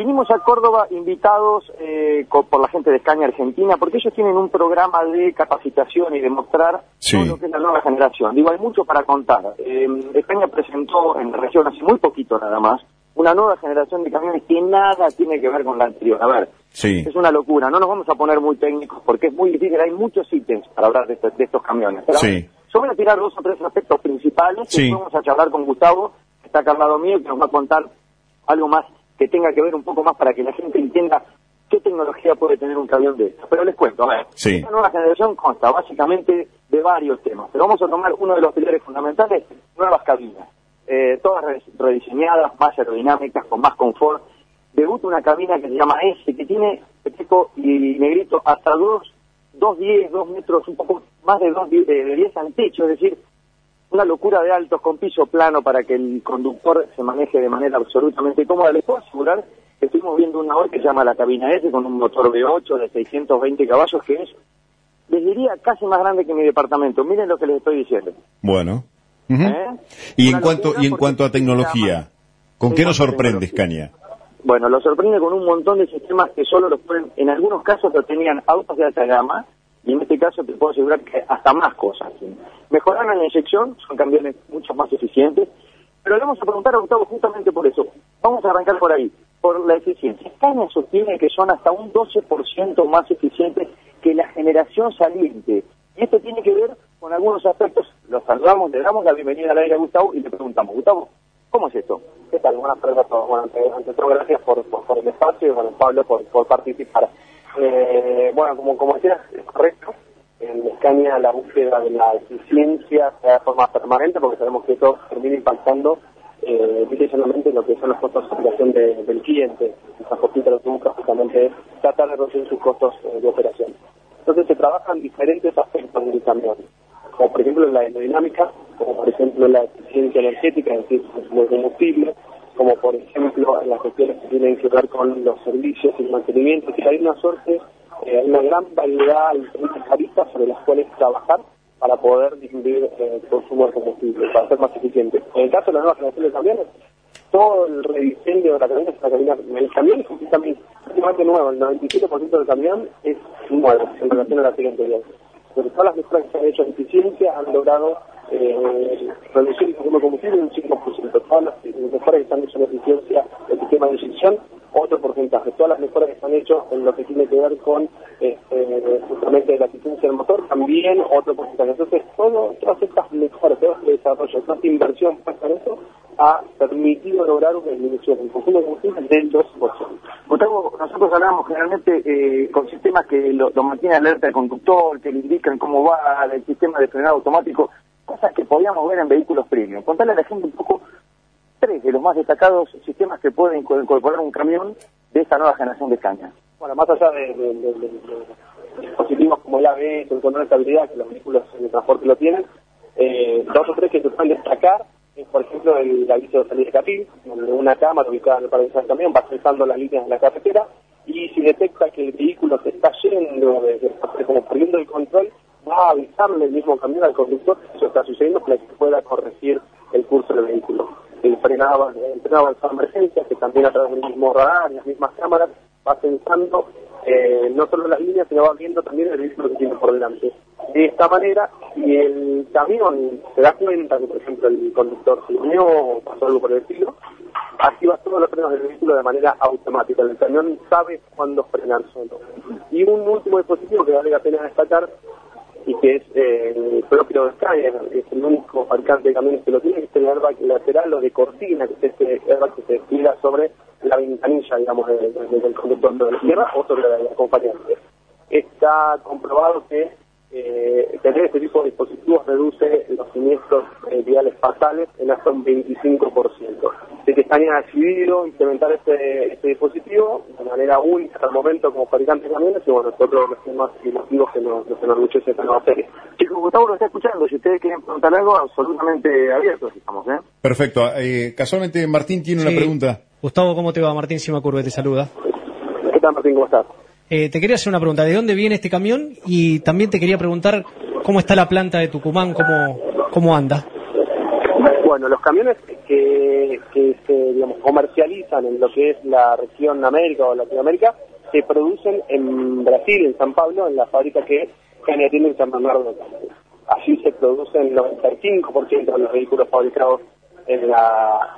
Vinimos a Córdoba invitados eh, por la gente de Escaña Argentina, porque ellos tienen un programa de capacitación y de mostrar todo lo que es la nueva generación. Digo, hay mucho para contar. Eh, España presentó en la región hace muy poquito nada más una nueva generación de camiones que nada tiene que ver con la anterior. A ver, es una locura. No nos vamos a poner muy técnicos porque es muy difícil. Hay muchos ítems para hablar de, estos camiones. Pero yo voy a tirar dos o tres aspectos principales y vamos a charlar con Gustavo, que está acá al lado mío, que nos va a contar algo más que tenga que ver un poco más para que la gente entienda qué tecnología puede tener un camión de estos. Pero les cuento, a ver, esta nueva generación consta básicamente de varios temas, pero vamos a tomar uno de los pilares fundamentales, nuevas cabinas, eh, todas rediseñadas, más aerodinámicas, con más confort. Debuta una cabina que se llama S, que tiene, peteco y negrito, hasta dos, dos diez, dos metros, un poco más de dos eh, de diez al techo, es decir, una locura de altos con piso plano para que el conductor se maneje de manera absolutamente cómoda. Les puedo asegurar que estuvimos viendo una hoy que se llama la cabina S con un motor V8 de 620 caballos que es, les diría, casi más grande que mi departamento. Miren lo que les estoy diciendo. Bueno. ¿Eh? Y en cuanto y en cuanto a tecnología, ¿con qué nos sorprende Scania? Bueno, lo sorprende con un montón de sistemas que solo los pueden, en algunos casos lo tenían autos de alta gama, y en este caso te puedo asegurar que hasta más cosas. Mejoraron la inyección, son camiones mucho más eficientes, pero le vamos a preguntar a Gustavo justamente por eso. Vamos a arrancar por ahí, por la eficiencia. España sostiene que son hasta un 12% más eficientes que la generación saliente. Y esto tiene que ver con algunos aspectos. Los saludamos, le damos la bienvenida al aire a Gustavo y le preguntamos, Gustavo, ¿cómo es esto? ¿Qué tal? Buenas tardes a todos. Bueno, ante, todo, gracias por, por, el espacio y, bueno, Pablo, por, por participar. Eh, bueno, como, como decías, es correcto. En Escaña la búsqueda de la eficiencia se de forma permanente porque sabemos que eso termina impactando eh, en lo que son los costos de operación del cliente. El transportista lo que busca justamente es tratar de reducir sus costos eh, de operación. Entonces se trabajan diferentes aspectos del camión, como por ejemplo la aerodinámica, como por ejemplo la eficiencia energética, es decir, el combustible, como por ejemplo las cuestiones que tienen que ver con los servicios y el mantenimiento, que hay una suerte, eh, una gran variedad de diferentes aristas sobre las cuales trabajar para poder disminuir el consumo de combustible, para ser más eficiente. En el caso de la nueva generación de camiones, todo el rediseño de la camioneta es una camioneta, el camión es completamente, nuevo, el 97% del camión es nuevo en relación a la serie anterior. Pero todas las mejoras que se han hecho en eficiencia han logrado eh, reducir el consumo de combustible en un 5%. Todas las mejoras que han hecho en eficiencia el sistema de inyección, otro porcentaje. Todas las mejoras que se han en lo que tiene que ver con este, justamente la eficiencia del motor, también otro porcentaje. Entonces, todo, todas estas mejoras, todo este desarrollo, toda esta inversión puesta en eso, ha permitido lograr una disminución del consumo de combustible del 2%. Gustavo, nosotros hablamos generalmente eh, con sistemas que lo, lo mantienen alerta al conductor, que le indican cómo va el sistema de frenado automático cosas que podíamos ver en vehículos premium. Contarle a la gente un poco tres de los más destacados sistemas que pueden incorporar un camión de esta nueva generación de caña. Bueno, más allá de, dispositivos como el ABS, el control de estabilidad, que los vehículos de transporte lo tienen, eh, dos o tres que se pueden destacar es, por ejemplo, el aviso de salida de capil, donde una cámara ubicada en el paraíso del camión va cruzando las líneas de la carretera y si detecta que el vehículo se está yendo, de, como perdiendo el control, a avisarle el mismo camión al conductor que eso está sucediendo para que pueda corregir el curso del vehículo. El frenado, el frenado que también a través del mismo radar y las mismas cámaras va pensando eh, no solo las líneas, sino va viendo también el vehículo que tiene por delante. De esta manera, si el camión se da cuenta que, por ejemplo, el conductor se unió o pasó algo por el estilo, activa todos los frenos del vehículo de manera automática. El camión sabe cuándo frenar solo. Y un último dispositivo que vale la pena destacar y que es eh, el propio de es el único fabricante de camiones que lo tiene, que es el airbag lateral o de cortina, que es este airbag que se despliega sobre la ventanilla, digamos, del conductor de la izquierda o sobre la, la acompañante. Está comprobado que eh, tener este tipo de dispositivos reduce los siniestros eh, viales fatales en hasta un 25%. De que están ha decidido implementar este, este, dispositivo de manera única hasta el momento como fabricante de camiones y bueno, nosotros los temas y motivos que nos, nos enorgullece esta nueva serie. Chicos, Gustavo lo está escuchando, si ustedes quieren preguntar algo, absolutamente abiertos estamos, ¿eh? Perfecto. Eh, casualmente Martín tiene una pregunta. Gustavo, ¿cómo te va? Martín Simacurve te saluda. ¿Qué tal Martín? ¿Cómo estás? Eh, te quería hacer una pregunta, ¿de dónde viene este camión? Y también te quería preguntar cómo está la planta de Tucumán, cómo, cómo anda. Bueno, los camiones que, se digamos, comercializan en lo que es la región América o Latinoamérica se producen en Brasil, en San Pablo, en la fábrica que Scania tiene en San Bernardo. Allí se producen el 95% de los vehículos fabricados en la,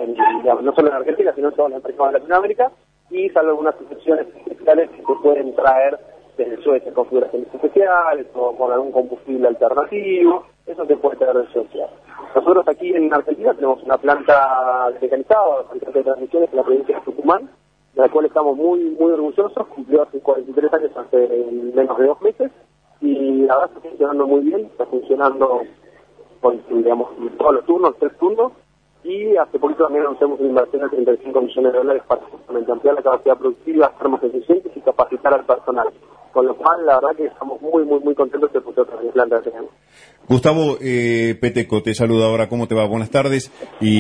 no solo en Argentina, sino en todos los mercados de Latinoamérica, y salvo algunas excepciones especiales que se pueden traer desde Suecia, configuraciones especiales o con algún combustible alternativo, eso se puede traer de Suecia. Nosotros aquí en Argentina tenemos una planta mecanizada, de transmisiones en la provincia de Tucumán, de la cual estamos muy muy orgullosos, cumplió hace 43 años, hace menos de dos meses, y la verdad está funcionando muy bien, está funcionando con, digamos, todos los turnos, tres turnos, y hace poquito también anunciamos una inversión de 35 millones de dólares para ampliar la capacidad productiva, ser más eficientes y capacitar al personal. Con lo cual, la verdad que estamos muy, muy, muy contentos de poder de planta que. Gustavo eh, Peteco, te saluda ahora, ¿cómo te va? Buenas tardes. Y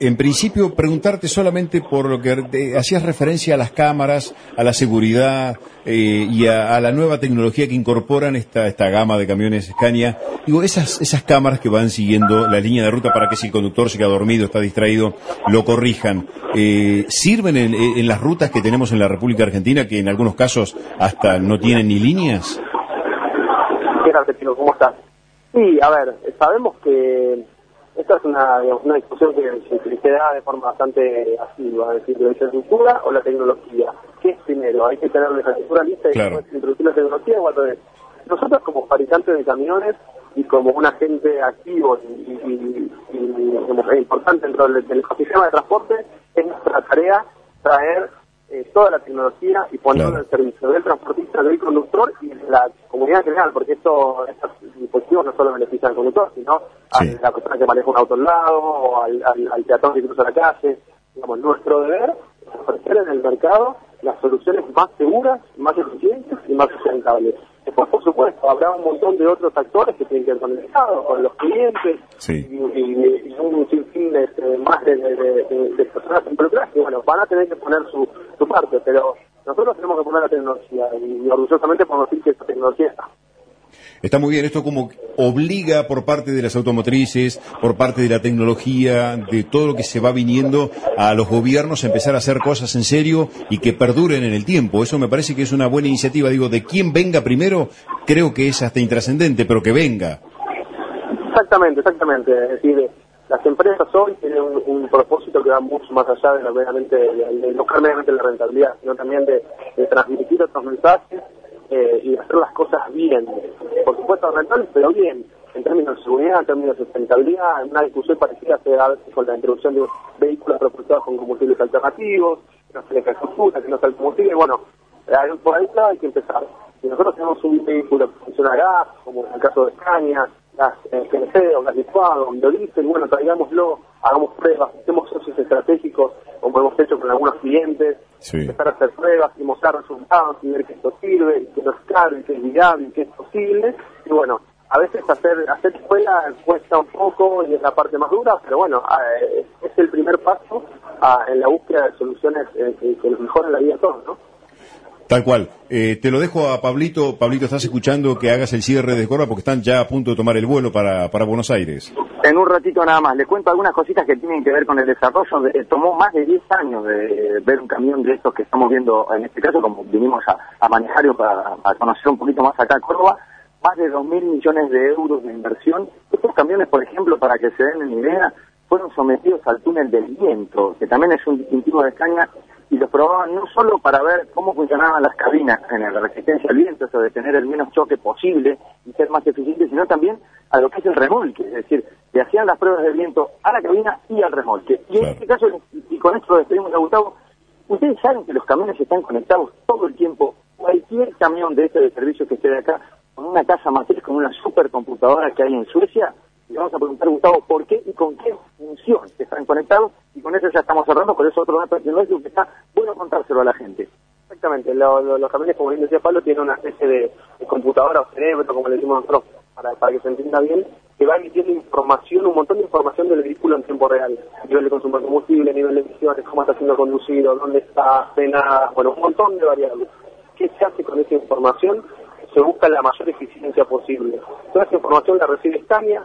en principio, preguntarte solamente por lo que hacías referencia a las cámaras, a la seguridad eh, y a, la nueva tecnología que incorporan esta, esta gama de camiones Scania. Digo, esas, esas cámaras que van siguiendo la línea de ruta para que si el conductor se queda dormido, está distraído, lo corrijan, eh, ¿sirven en, las rutas que tenemos en la República Argentina, que en algunos casos hasta no tienen ni líneas? ¿Cómo estás? Sí, a ver, sabemos que esta es una, una discusión que se, da de forma bastante asidua, es decir, la infraestructura o la tecnología. ¿Qué es primero? Hay que tener la infraestructura lista y después introducir la tecnología o al Nosotros como fabricantes de camiones y como un agente activo y, importante dentro del, del ecosistema de transporte, es nuestra tarea traer eh, toda la tecnología y ponerla al servicio del transportista, del conductor y de la comunidad general, porque esto, estos dispositivos no solo benefician al conductor, sino a la persona que maneja un auto al lado o al, al, peatón que cruza la calle. Digamos, nuestro deber es ofrecer en el mercado las soluciones más seguras, más eficientes y más sustentables. Después, por supuesto, habrá un montón de otros actores que tienen que ver con el Estado, con los clientes y, un sinfín de, este, más de, de, personas involucradas que, bueno, van a tener que poner su, su parte, pero nosotros tenemos que poner la tecnología y orgullosamente podemos decir que esta tecnología está. Está muy bien, esto como obliga por parte de las automotrices, por parte de la tecnología, de todo lo que se va viniendo a los gobiernos a empezar a hacer cosas en serio y que perduren en el tiempo. Eso me parece que es una buena iniciativa. Digo, de quién venga primero, creo que es hasta intrascendente, pero que venga. Exactamente, exactamente. Es decir, las empresas hoy tienen un, propósito que va mucho más allá de, la meramente, de, no la rentabilidad, sino también de, de transmitir otros mensajes y hacer las cosas bien. Por supuesto, rentables, pero bien, en términos de seguridad, en términos de sustentabilidad, una discusión parecida se da con la introducción de vehículos propulsados con combustibles alternativos, que no se le cae que no sea el combustible, bueno, por ahí hay que empezar. Si nosotros tenemos un vehículo que funciona a gas, como en el caso de Escaña, gas GNC o gas licuado, biodiesel, bueno, traigámoslo, hagamos pruebas, hacemos socios estratégicos, como hemos hecho con algunos clientes, empezar a hacer pruebas y mostrar resultados y ver que esto sirve, que no es caro, y que es viable, y que es posible. Y bueno, a veces hacer hacer escuela cuesta un poco y es la parte más dura, pero bueno, eh, es el primer paso en la búsqueda de soluciones eh, que, nos mejoren la vida a todos, ¿no? Tal cual. Eh, te lo dejo a Pablito. Pablito, estás escuchando que hagas el cierre de Córdoba porque están ya a punto de tomar el vuelo para, para Buenos Aires. En un ratito nada más. Les cuento algunas cositas que tienen que ver con el desarrollo. tomó más de 10 años de ver un camión de estos que estamos viendo, en este caso, como vinimos a, a para, conocer un poquito más acá Córdoba, más de 2.000 millones de euros de inversión. Estos camiones, por ejemplo, para que se den una idea, fueron sometidos al túnel del viento, que también es un distintivo de Escaña y los probaban no solo para ver cómo funcionaban las cabinas en la resistencia al viento, eso de tener el menos choque posible y ser más eficientes, sino también a lo que es el remolque, es decir, le hacían las pruebas de viento a la cabina y al remolque. Y en este caso, y con esto lo despedimos a Gustavo, ustedes saben que los camiones están conectados todo el tiempo, cualquier camión de este de servicio que esté de acá, con una casa matriz, con una supercomputadora que hay en Suecia, le vamos a preguntar, Gustavo, por qué y con qué función están conectados, y con eso ya estamos cerrando, por eso otro dato tecnológico que está bueno contárselo a la gente. Exactamente, los camiones, como bien decía Pablo, tienen una especie de, computadora o cerebro, como le decimos nosotros, para, que se entienda bien, que va emitiendo información, un montón de información del vehículo en tiempo real. Nivel de consumo de combustible, nivel de emisiones, cómo está siendo conducido, dónde está frenada, bueno, un montón de variables. ¿Qué se hace con esa información? Se busca la mayor eficiencia posible. Toda esa información la recibe Scania,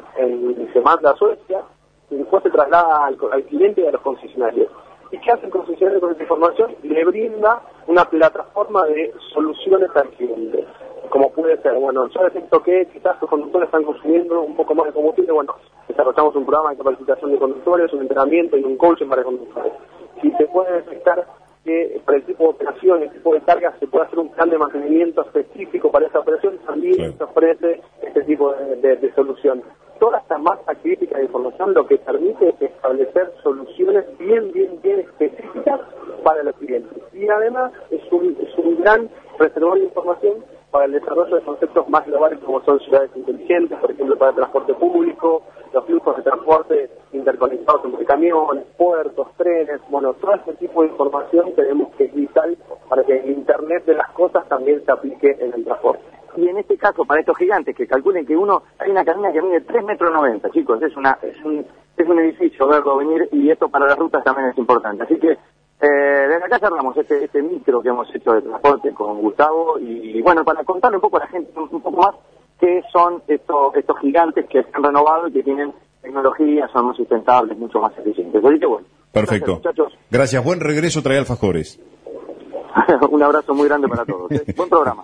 se manda a Suecia, que después se traslada al, cliente y a los concesionarios. ¿Y qué hace el concesionario con esa información? Le brinda una plataforma de soluciones al cliente. Como puede ser, bueno, yo detecto que quizás los conductores están consumiendo un poco más de combustible, bueno, desarrollamos un programa de capacitación de conductores, un entrenamiento y un coaching para conductores. Si se puede detectar que para el tipo de operación, el tipo de carga, se puede hacer un plan de mantenimiento específico para esa operación, también se ofrece este tipo de, solución. Toda esta masa crítica de información lo que permite es establecer soluciones bien, bien, bien específicas para los clientes. Y además es un, es un gran reservorio de información para el desarrollo de conceptos más globales como son ciudades inteligentes, por ejemplo, para el transporte público, los flujos de transporte interconectados entre camiones, puertos, trenes, bueno, todo este tipo de información tenemos que es vital para que el Internet de las cosas también se aplique en el transporte. Y en este caso, para estos gigantes, que calculen que uno, hay una cabina que mide 3 metros 90, chicos, es, una, es, un, es un edificio verlo venir y esto para las rutas también es importante. Así que eh, desde acá cerramos este, este micro que hemos hecho de transporte con Gustavo y, bueno, para contarle un poco a la gente un, poco más qué son estos, estos gigantes que se han renovado y que tienen tecnología, son más sustentables, mucho más eficientes. Así que bueno. Perfecto. Gracias, gracias. Buen regreso, trae alfajores. un abrazo muy grande para todos. ¿eh? Buen programa.